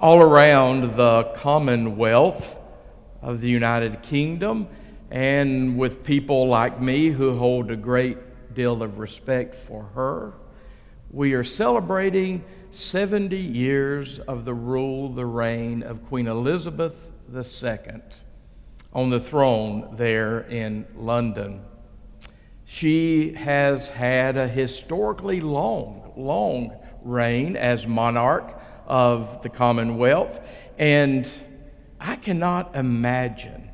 all around the commonwealth of the United Kingdom, and with people like me who hold a great deal of respect for her. We are celebrating 70 years of the rule, the reign of Queen Elizabeth II on the throne there in London. She has had a historically long, long reign as monarch of the Commonwealth, and I cannot imagine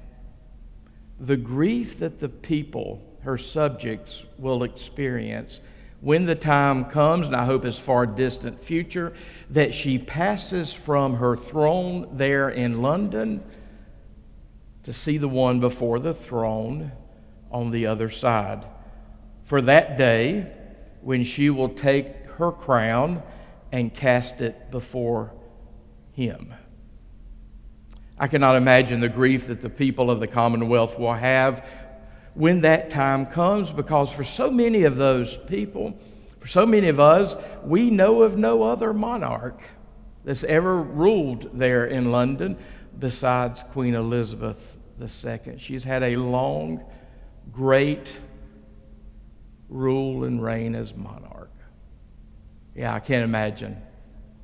the grief that the people, her subjects, will experience when the time comes, and I hope it's far distant future, that she passes from her throne there in London to see the one before the throne on the other side. For that day when she will take her crown and cast it before him. I cannot imagine the grief that the people of the Commonwealth will have when that time comes because for so many of those people, for so many of us, we know of no other monarch that's ever ruled there in London besides Queen Elizabeth II. She's had a long, great rule and reign as monarch. Yeah, I can't imagine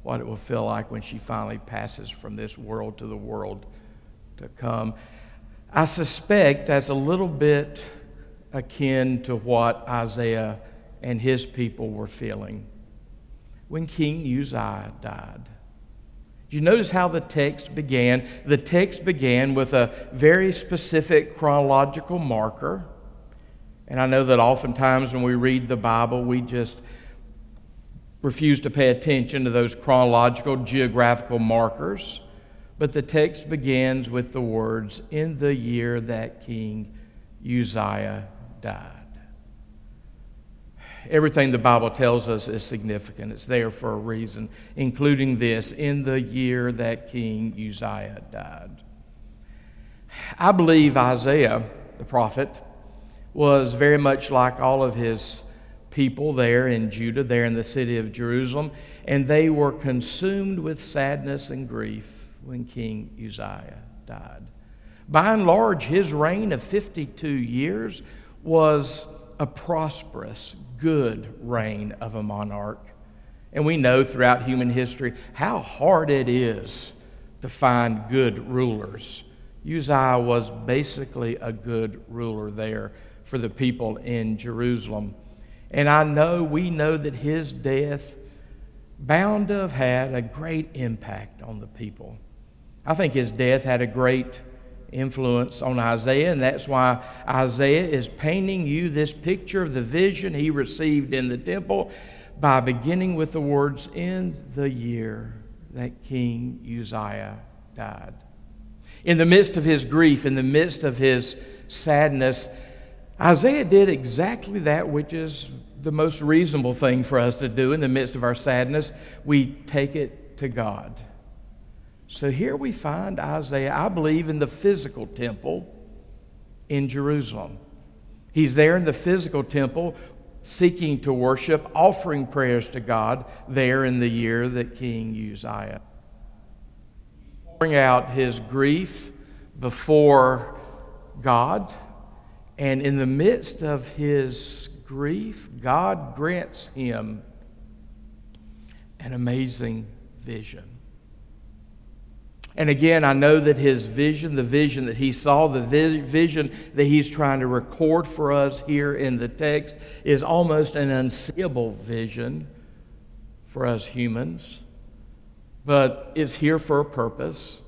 what it will feel like when she finally passes from this world to the world to come. I suspect that's a little bit akin to what Isaiah and his people were feeling when King Uzziah died. You notice how the text began? The text began with a very specific chronological marker. And I know that oftentimes when we read the Bible, we just refuse to pay attention to those chronological, geographical markers. But the text begins with the words, In the year that King Uzziah died. Everything the Bible tells us is significant. It's there for a reason, including this in the year that King Uzziah died. I believe Isaiah, the prophet, was very much like all of his people there in Judah, there in the city of Jerusalem, and they were consumed with sadness and grief when King Uzziah died. By and large, his reign of 52 years was a prosperous, good reign of a monarch. And we know throughout human history how hard it is to find good rulers. Uzziah was basically a good ruler there for the people in Jerusalem. And I know, we know that his death bound to have had a great impact on the people. I think his death had a great influence on Isaiah, and that's why Isaiah is painting you this picture of the vision he received in the temple by beginning with the words, In the year that King Uzziah died. In the midst of his grief, in the midst of his sadness, Isaiah did exactly that which is the most reasonable thing for us to do in the midst of our sadness. We take it to God. So here we find Isaiah, I believe, in the physical temple in Jerusalem. He's there in the physical temple seeking to worship, offering prayers to God there in the year that King Uzziah. Pouring out his grief before God and in the midst of his grief, God grants him an amazing vision. And again, I know that his vision, the vision that he saw, the vision that he's trying to record for us here in the text, is almost an unseeable vision for us humans. But it's here for a purpose.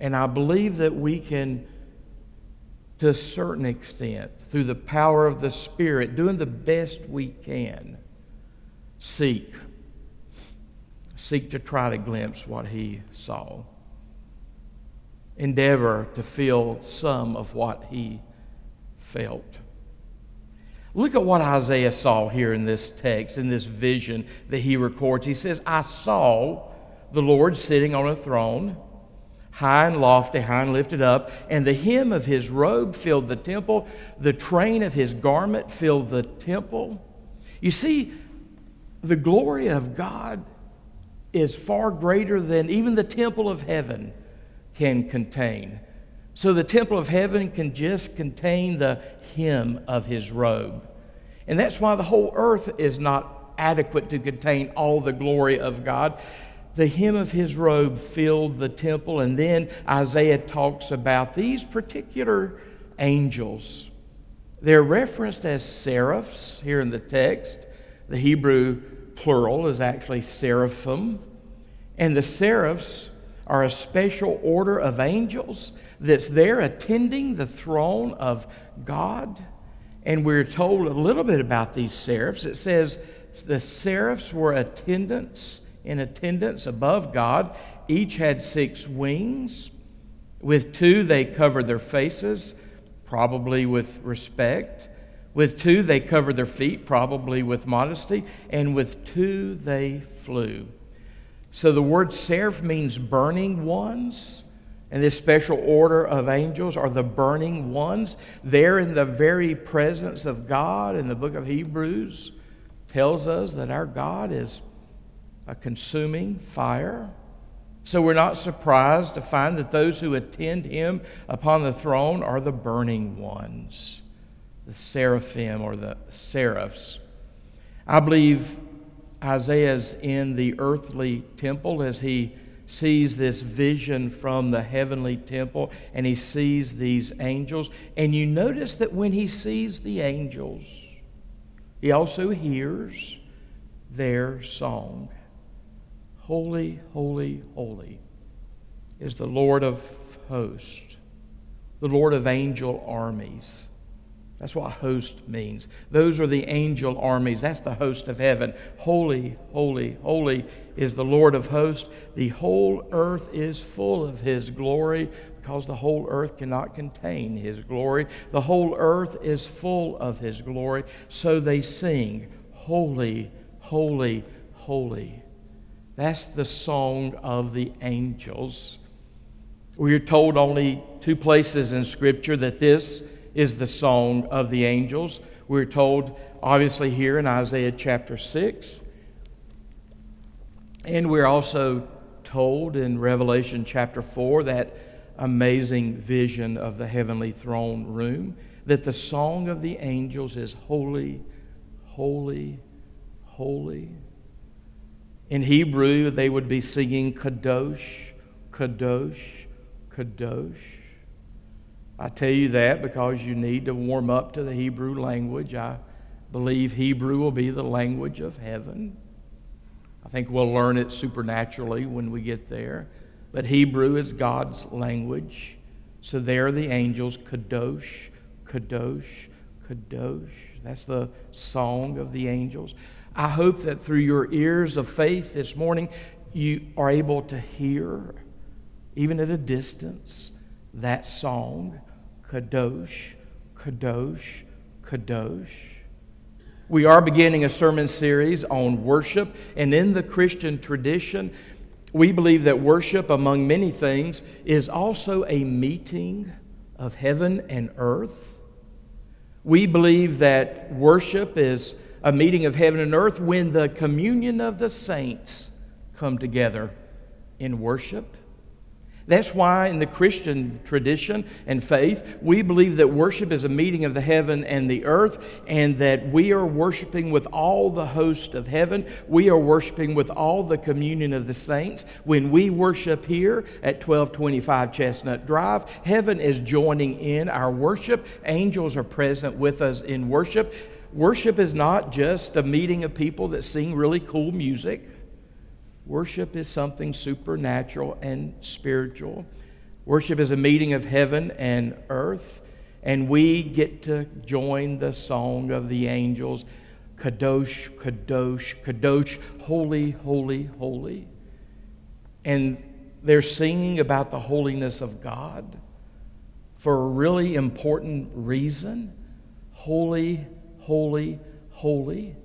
And I believe that we can to a certain extent, through the power of the Spirit, doing the best we can, seek. Seek to try to glimpse what he saw. Endeavor to feel some of what he felt. Look at what Isaiah saw here in this text, in this vision that he records. He says, I saw the Lord sitting on a throne high and lofty, high and lifted up, and the hem of his robe filled the temple, the train of his garment filled the temple. You see, the glory of God is far greater than even the temple of heaven can contain. So the temple of heaven can just contain the hem of his robe. And that's why the whole earth is not adequate to contain all the glory of God. The hem of his robe filled the temple, and then Isaiah talks about these particular angels. They're referenced as seraphs here in the text. The Hebrew plural is actually seraphim. And the seraphs are a special order of angels that's there attending the throne of God. And we're told a little bit about these seraphs. It says the seraphs were attendants in attendance above God. Each had six wings. With two, they covered their faces, probably with respect. With two, they covered their feet, probably with modesty. And with two, they flew. So the word seraph means burning ones. And this special order of angels are the burning ones. They're in the very presence of God in the book of Hebrews tells us that our God is a consuming fire. So we're not surprised to find that those who attend him upon the throne are the burning ones, the seraphim or the seraphs. I believe Isaiah's in the earthly temple as he sees this vision from the heavenly temple and he sees these angels. And you notice that when he sees the angels, he also hears their song Holy, holy, holy is the Lord of hosts, the Lord of angel armies. That's what host means. Those are the angel armies. That's the host of heaven. Holy, holy, holy is the Lord of hosts. The whole earth is full of his glory because the whole earth cannot contain his glory. The whole earth is full of his glory. So they sing, Holy, holy, holy. That's the song of the angels. We are told only two places in Scripture that this is the song of the angels. We're told, obviously, here in Isaiah chapter 6. And we're also told in Revelation chapter 4 that amazing vision of the heavenly throne room that the song of the angels is holy, holy, holy. In Hebrew, they would be singing Kadosh, Kadosh, Kadosh. I tell you that because you need to warm up to the Hebrew language. I believe Hebrew will be the language of heaven. I think we'll learn it supernaturally when we get there. But Hebrew is God's language. So there are the angels, Kadosh, Kadosh, Kadosh. That's the song of the angels. I hope that through your ears of faith this morning, you are able to hear, even at a distance, that song, Kadosh, Kadosh, Kadosh. We are beginning a sermon series on worship, and in the Christian tradition, we believe that worship, among many things, is also a meeting of heaven and earth. We believe that worship is a meeting of heaven and earth when the communion of the saints come together in worship. That's why, in the Christian tradition and faith, we believe that worship is a meeting of the heaven and the earth, and that we are worshiping with all the host of heaven. We are worshiping with all the communion of the saints. When we worship here at 1225 Chestnut Drive, heaven is joining in our worship. Angels are present with us in worship. Worship is not just a meeting of people that sing really cool music. Worship is something supernatural and spiritual. Worship is a meeting of heaven and earth, and we get to join the song of the angels Kadosh, Kadosh, Kadosh, holy, holy, holy. And they're singing about the holiness of God for a really important reason. Holy, holy, holy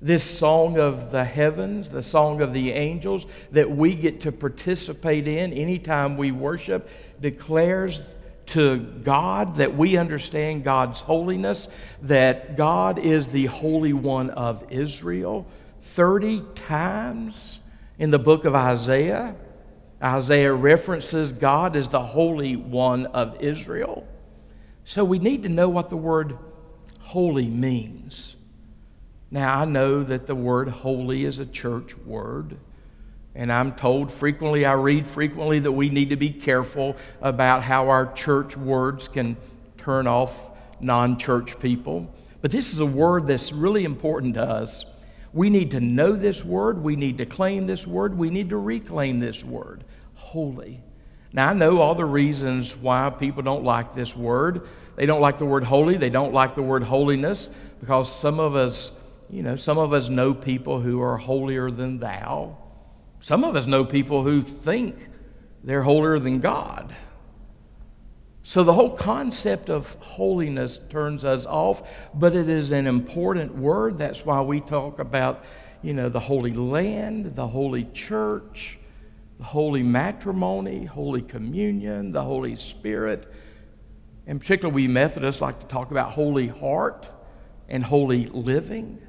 this song of the heavens, the song of the angels that we get to participate in anytime we worship, declares to God that we understand God's holiness, that God is the Holy One of Israel. 30 times In the book of Isaiah, Isaiah references God as the Holy One of Israel. So we need to know what the word holy means. Now, I know that the word holy is a church word. And I'm told frequently, I read frequently, that we need to be careful about how our church words can turn off non church people. But this is a word that's really important to us. We need to know this word, we need to claim this word, we need to reclaim this word holy. Now, I know all the reasons why people don't like this word. They don't like the word holy, they don't like the word holiness, because some of us, you know, some of us know people who are holier than thou. Some of us know people who think they're holier than God. So the whole concept of holiness turns us off, but it is an important word. That's why we talk about, you know, the holy land, the holy church, holy matrimony, holy communion, the Holy Spirit. In particular, we Methodists like to talk about holy heart and holy living.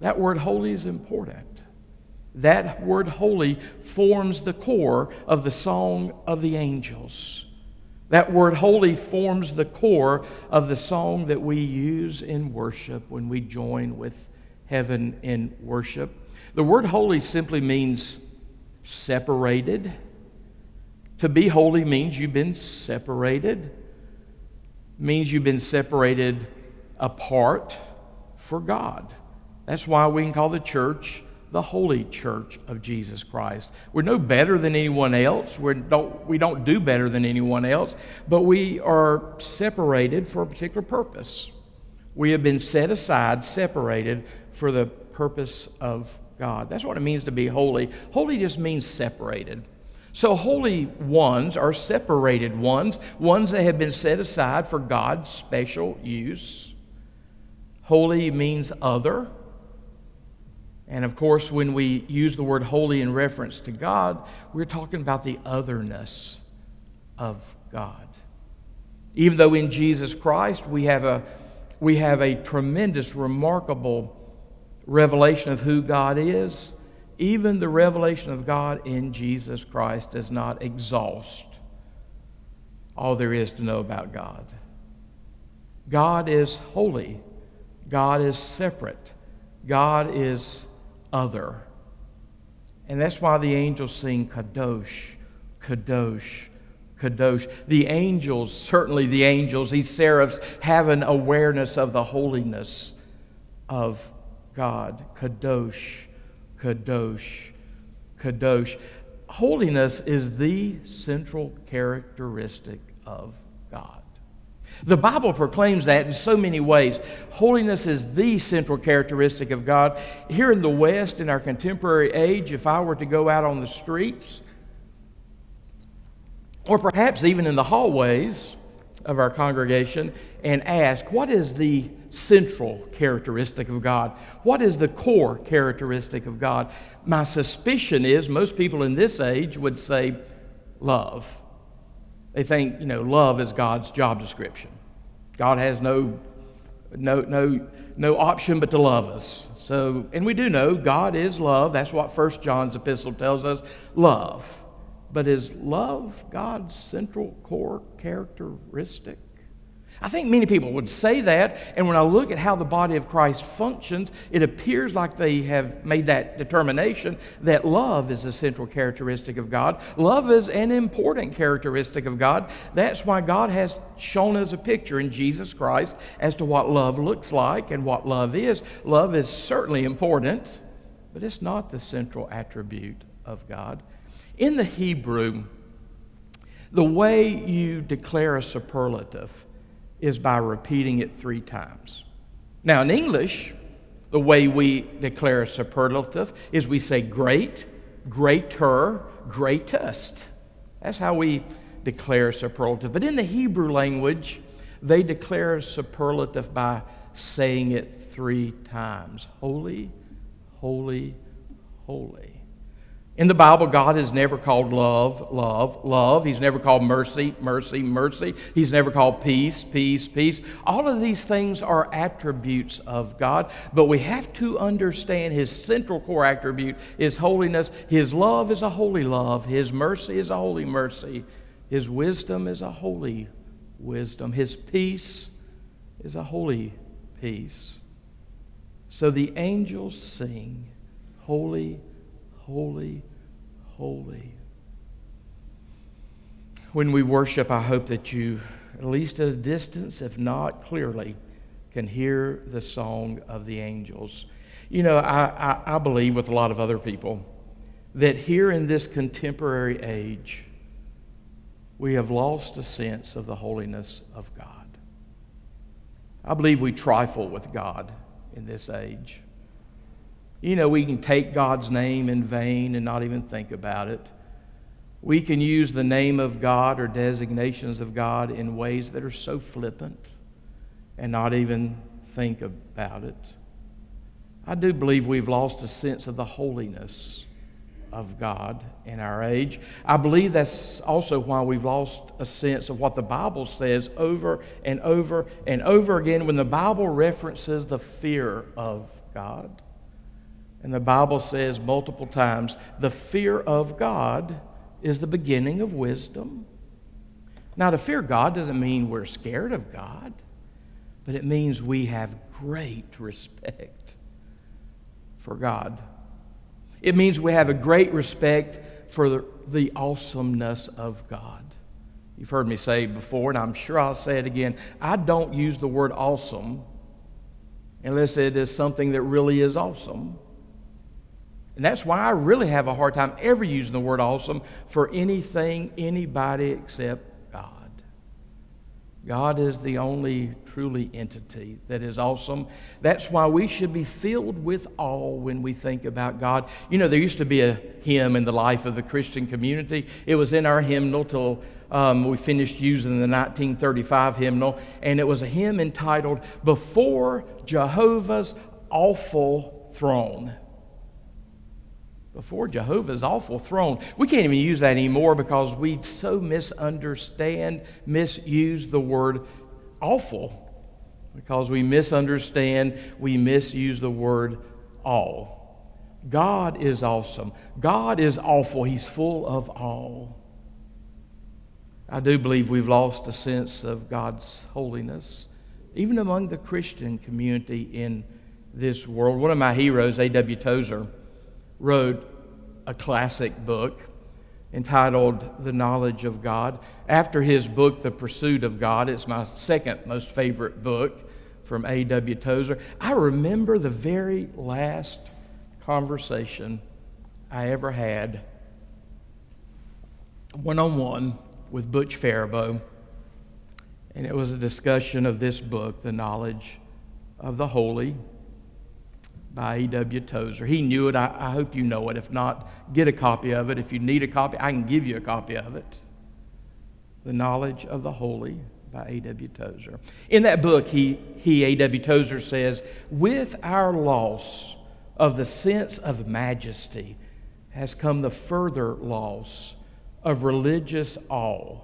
That word holy is important. That word holy forms the core of the song of the angels. That word holy forms the core of the song that we use in worship when we join with heaven in worship. The word holy simply means separated. To be holy means you've been separated, means you've been separated apart for God. That's why we can call the church the holy church of Jesus Christ. We're no better than anyone else. We don't, we don't do better than anyone else, but we are separated for a particular purpose. We have been set aside, separated for the purpose of God. That's what it means to be holy. Holy just means separated. So, holy ones are separated ones, ones that have been set aside for God's special use. Holy means other. And of course, when we use the word holy in reference to God, we're talking about the otherness of God. Even though in Jesus Christ we have a, we have a tremendous, remarkable revelation of who God is, even the revelation of God in Jesus Christ does not exhaust all there is to know about God. God is holy, God is separate, God is other. And that's why the angels sing Kadosh, Kadosh, Kadosh. The angels, certainly the angels, these seraphs, have an awareness of the holiness of God. Kadosh, Kadosh, Kadosh. Holiness is the central characteristic of God. The Bible proclaims that in so many ways. Holiness is the central characteristic of God. Here in the West, in our contemporary age, if I were to go out on the streets, or perhaps even in the hallways of our congregation, and ask, What is the central characteristic of God? What is the core characteristic of God? My suspicion is most people in this age would say, Love. They think, you know, love is God's job description. God has no, no, no, no option but to love us. So, and we do know God is love. That's what First John's epistle tells us love. But is love God's central core characteristic? I think many people would say that, and when I look at how the body of Christ functions, it appears like they have made that determination that love is the central characteristic of God. Love is an important characteristic of God. That's why God has shown us a picture in Jesus Christ as to what love looks like and what love is. Love is certainly important, but it's not the central attribute of God. In the Hebrew, the way you declare a superlative, is by repeating it three times. Now, in English, the way we declare a superlative is we say great, greater, greatest. That's how we declare a superlative. But in the Hebrew language, they declare a superlative by saying it three times holy, holy, holy. In the Bible, God is never called love, love, love. He's never called mercy, mercy, mercy. He's never called peace, peace, peace. All of these things are attributes of God, but we have to understand His central core attribute is holiness. His love is a holy love, His mercy is a holy mercy, His wisdom is a holy wisdom, His peace is a holy peace. So the angels sing, Holy, holy, holy. When we worship, I hope that you, at least at a distance, if not clearly, can hear the song of the angels. You know, I, I, I believe with a lot of other people that here in this contemporary age, we have lost a sense of the holiness of God. I believe we trifle with God in this age. You know, we can take God's name in vain and not even think about it. We can use the name of God or designations of God in ways that are so flippant and not even think about it. I do believe we've lost a sense of the holiness of God in our age. I believe that's also why we've lost a sense of what the Bible says over and over and over again when the Bible references the fear of God. And the Bible says multiple times the fear of God is the beginning of wisdom. Now, to fear God doesn't mean we're scared of God, but it means we have great respect for God. It means we have a great respect for the, awesomeness of God. You've heard me say before, and I'm sure I'll say it again. I don't use the word awesome unless it is something that really is awesome. And that's why I really have a hard time ever using the word awesome for anything, anybody except God. God is the only truly entity that is awesome. That's why we should be filled with awe when we think about God. You know, there used to be a hymn in the life of the Christian community. It was in our hymnal till um, we finished using the 1935 hymnal, and it was a hymn entitled Before Jehovah's Awful Throne before Jehovah's awful throne. We can't even use that anymore because we so misunderstand, misuse the word awful. Because we misunderstand, we misuse the word all. God is awesome. God is awful. He's full of all. I do believe we've lost a sense of God's holiness, even among the Christian community in this world. One of my heroes, A.W. Tozer, wrote a classic book entitled The Knowledge of God. After his book, The Pursuit of God, it's my second most favorite book from A.W. Tozer. I remember the very last conversation I ever had one on one with Butch Faribault, and it was a discussion of this book, The Knowledge of the Holy by A.W. Tozer. He knew it. I, I, hope you know it. If not, get a copy of it. If you need a copy, I can give you a copy of it. The Knowledge of the Holy by A.W. Tozer. In that book, he, he A.W. Tozer says, With our loss of the sense of majesty has come the further loss of religious awe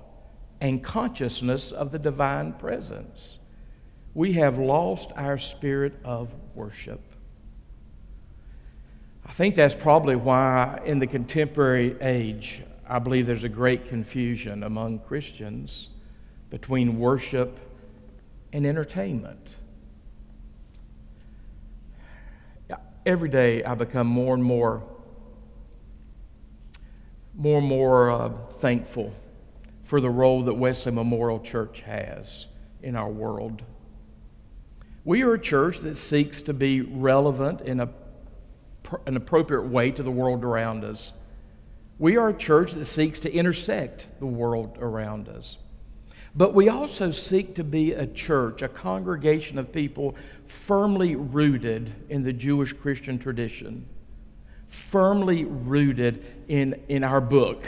and consciousness of the divine presence. We have lost our spirit of worship. I think that's probably why, in the contemporary age, I believe there's a great confusion among Christians between worship and entertainment. Every day I become more and more, more and more uh, thankful for the role that Wesley Memorial Church has in our world. We are a church that seeks to be relevant in a an appropriate way to the world around us. We are a church that seeks to intersect the world around us. But we also seek to be a church, a congregation of people firmly rooted in the Jewish Christian tradition, firmly rooted in, in our book.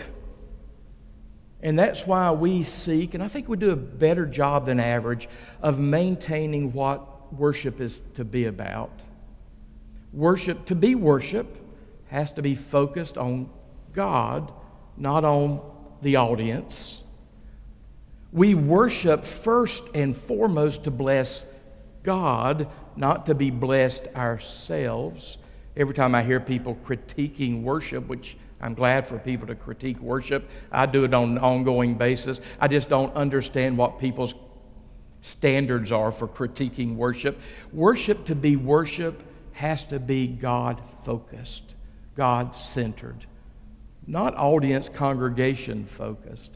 And that's why we seek, and I think we do a better job than average, of maintaining what worship is to be about. Worship, to be worship, has to be focused on God, not on the audience. We worship first and foremost to bless God, not to be blessed ourselves. Every time I hear people critiquing worship, which I'm glad for people to critique worship, I do it on an ongoing basis. I just don't understand what people's standards are for critiquing worship. Worship to be worship has to be God focused, God centered, not audience congregation focused.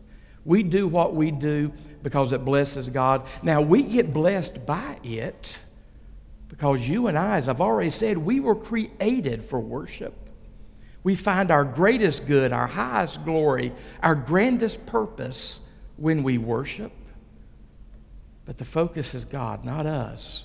We do what we do because it blesses God. Now, we get blessed by it because you and I, as I've already said, we were created for worship. We find our greatest good, our highest glory, our grandest purpose when we worship. But the focus is God, not us.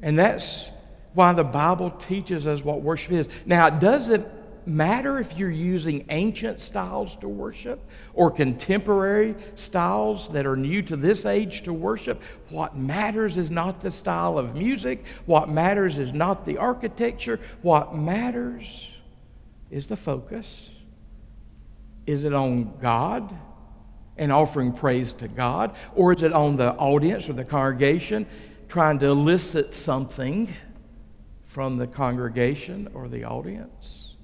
And that's why the Bible teaches us what worship is. Now, it does it matter if you're using ancient styles to worship or contemporary styles that are new to this age to worship. What matters is not the style of music. What matters is not the architecture. What matters is the focus. Is it on God and offering praise to God? Or is it on the audience or the congregation trying to elicit something from the congregation or the audience?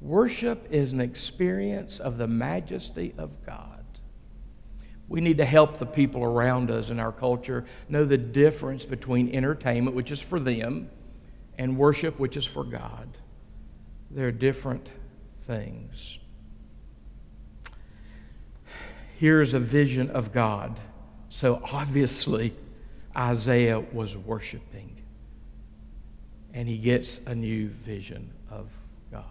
Worship is an experience of the majesty of God. We need to help the people around us in our culture know the difference between entertainment, which is for them, and worship, which is for God. They're different things. Here's a vision of God. So obviously, Isaiah was worshiping, and he gets a new vision of God.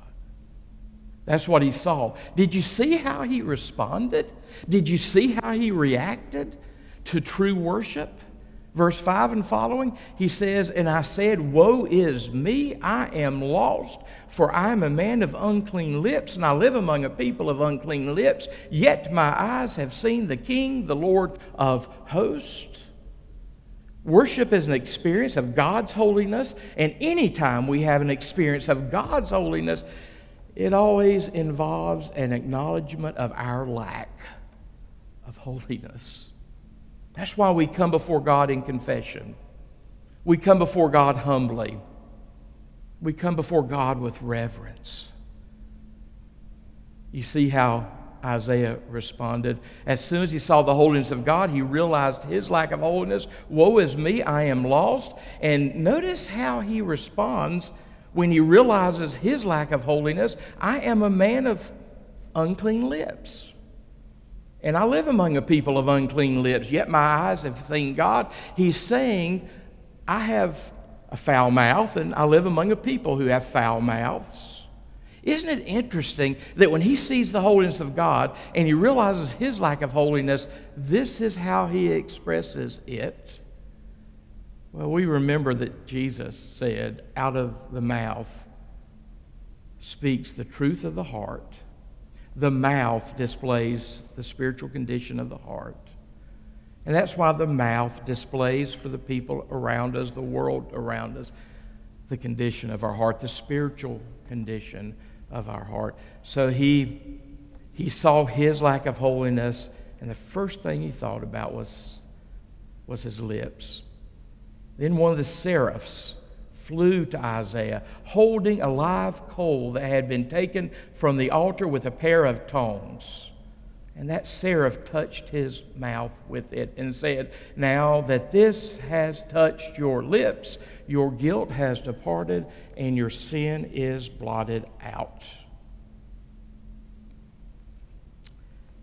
that's what he saw. Did you see how he responded? Did you see how he reacted to true worship? Verse 5 and following, he says, And I said, Woe is me, I am lost, for I am a man of unclean lips, and I live among a people of unclean lips. Yet my eyes have seen the King, the Lord of hosts. Worship is an experience of God's holiness, and anytime we have an experience of God's holiness, it always involves an acknowledgement of our lack of holiness. That's why we come before God in confession. We come before God humbly. We come before God with reverence. You see how Isaiah responded. As soon as he saw the holiness of God, he realized his lack of holiness. Woe is me, I am lost. And notice how he responds when he realizes his lack of holiness, I am a man of unclean lips. And I live among a people of unclean lips, yet my eyes have seen God. He's saying, I have a foul mouth, and I live among a people who have foul mouths. Isn't it interesting that when he sees the holiness of God and he realizes his lack of holiness, this is how he expresses it? Well, we remember that Jesus said, out of the mouth speaks the truth of the heart. The mouth displays the spiritual condition of the heart. And that's why the mouth displays for the people around us, the world around us, the condition of our heart, the spiritual condition of our heart. So he, he saw his lack of holiness, and the first thing he thought about was, was his lips. Then one of the seraphs flew to Isaiah, holding a live coal that had been taken from the altar with a pair of tongs. And that seraph touched his mouth with it and said, Now that this has touched your lips, your guilt has departed and your sin is blotted out.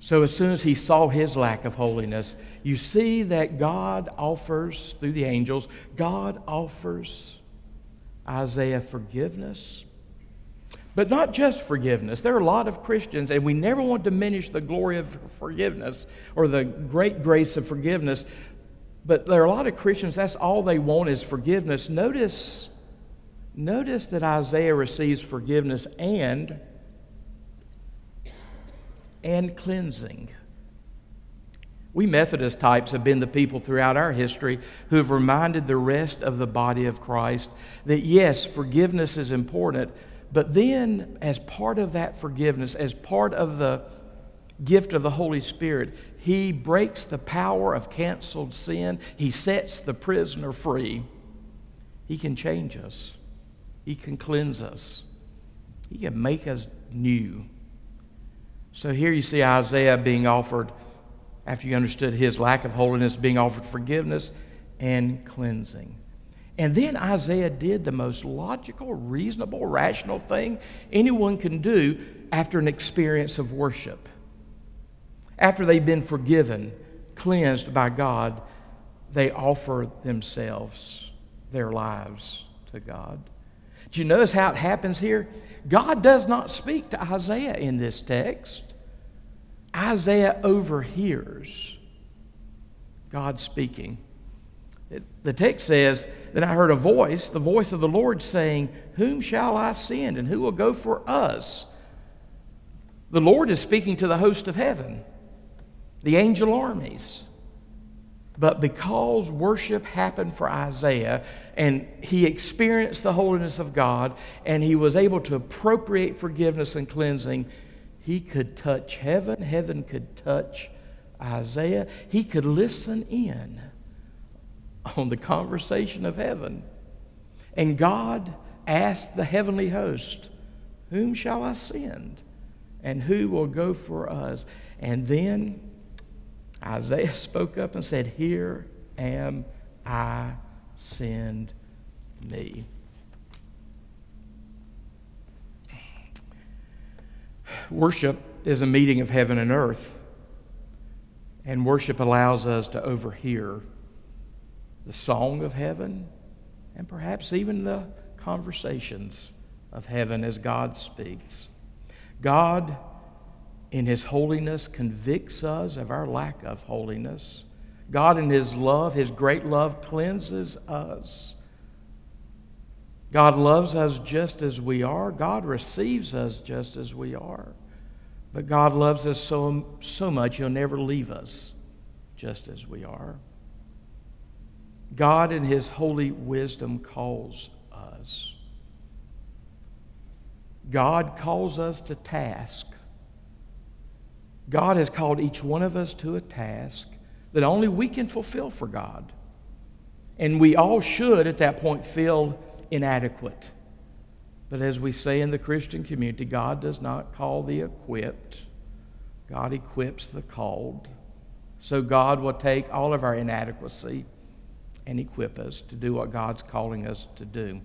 So, as soon as he saw his lack of holiness, you see that God offers, through the angels, God offers Isaiah forgiveness. But not just forgiveness. There are a lot of Christians, and we never want to diminish the glory of forgiveness or the great grace of forgiveness. But there are a lot of Christians, that's all they want is forgiveness. Notice, notice that Isaiah receives forgiveness and and cleansing. We Methodist types have been the people throughout our history who have reminded the rest of the body of Christ that yes, forgiveness is important, But then, as part of that forgiveness, as part of the gift of the Holy Spirit, He breaks the power of canceled sin. He sets the prisoner free. He can change us, He can cleanse us, He can make us new. So here you see Isaiah being offered, after you understood his lack of holiness, being offered forgiveness and cleansing. And then Isaiah did the most logical, reasonable, rational thing anyone can do after an experience of worship. After they've been forgiven, cleansed by God, they offer themselves, their lives to God. Do you notice how it happens here? God does not speak to Isaiah in this text. Isaiah overhears God speaking. It, the text says that I heard a voice, the voice of the Lord saying, Whom shall I send and who will go for us? The Lord is speaking to the host of heaven, the angel armies. But because worship happened for Isaiah and he experienced the holiness of God and he was able to appropriate forgiveness and cleansing, he could touch heaven. Heaven could touch Isaiah. He could listen in on the conversation of heaven. And God asked the heavenly host, Whom shall I send? And who will go for us? And then Isaiah spoke up and said, Here am I, send me. Worship is a meeting of heaven and earth, and worship allows us to overhear the song of heaven and perhaps even the conversations of heaven as God speaks. God in His holiness convicts us of our lack of holiness. God, in His love, His great love, cleanses us. God loves us just as we are. God receives us just as we are. But God loves us so, so much, He'll never leave us just as we are. God, in His holy wisdom, calls us. God calls us to task. God has called each one of us to a task that only we can fulfill for God. And we all should, at that point, feel inadequate. But as we say in the Christian community, God does not call the equipped, God equips the called. So God will take all of our inadequacy and equip us to do what God's calling us to do.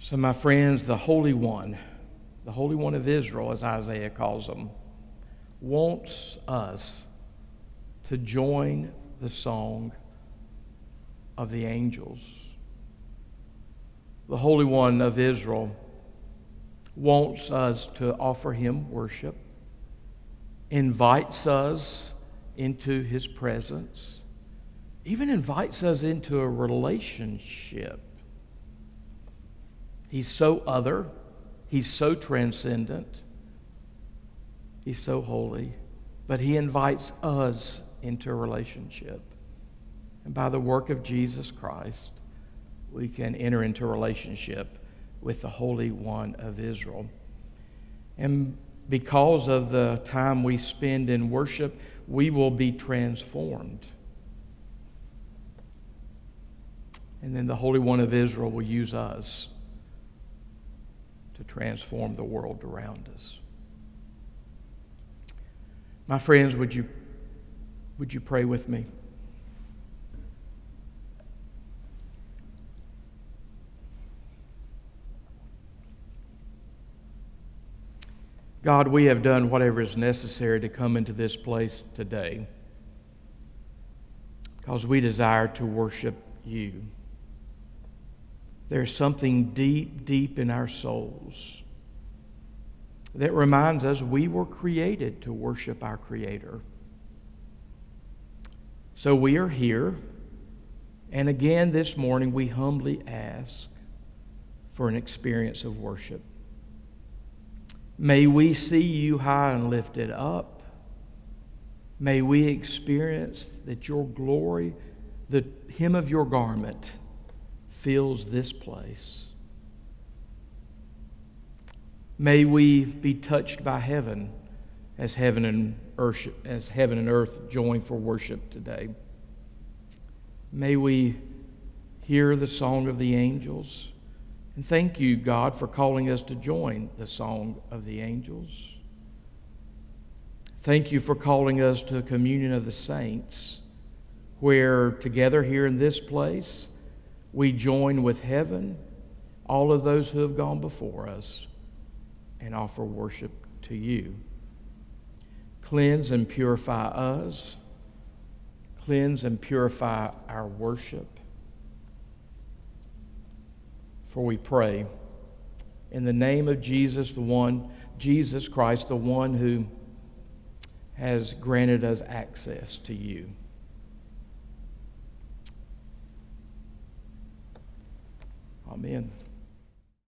So, my friends, the Holy One, the Holy One of Israel, as Isaiah calls him, wants us to join the song of the angels. The Holy One of Israel wants us to offer him worship, invites us into his presence, even invites us into a relationship. He's so other, he's so transcendent, he's so holy, but he invites us into a relationship. And by the work of Jesus Christ, we can enter into a relationship with the Holy One of Israel. And because of the time we spend in worship, we will be transformed. And then the Holy One of Israel will use us to transform the world around us. My friends, would you, would you pray with me? God, we have done whatever is necessary to come into this place today because we desire to worship you. There's something deep, deep in our souls that reminds us we were created to worship our Creator. So we are here, and again this morning we humbly ask for an experience of worship. May we see you high and lifted up. May we experience that your glory, the hem of your garment, fills this place. May we be touched by heaven as heaven and earth, as heaven and earth join for worship today. May we hear the song of the angels. And thank you, God, for calling us to join the song of the angels. Thank you for calling us to communion of the saints, where together here in this place we join with heaven, all of those who have gone before us, and offer worship to you. Cleanse and purify us, cleanse and purify our worship. For we pray in the name of Jesus, the one, Jesus Christ, the one who has granted us access to you. Amen.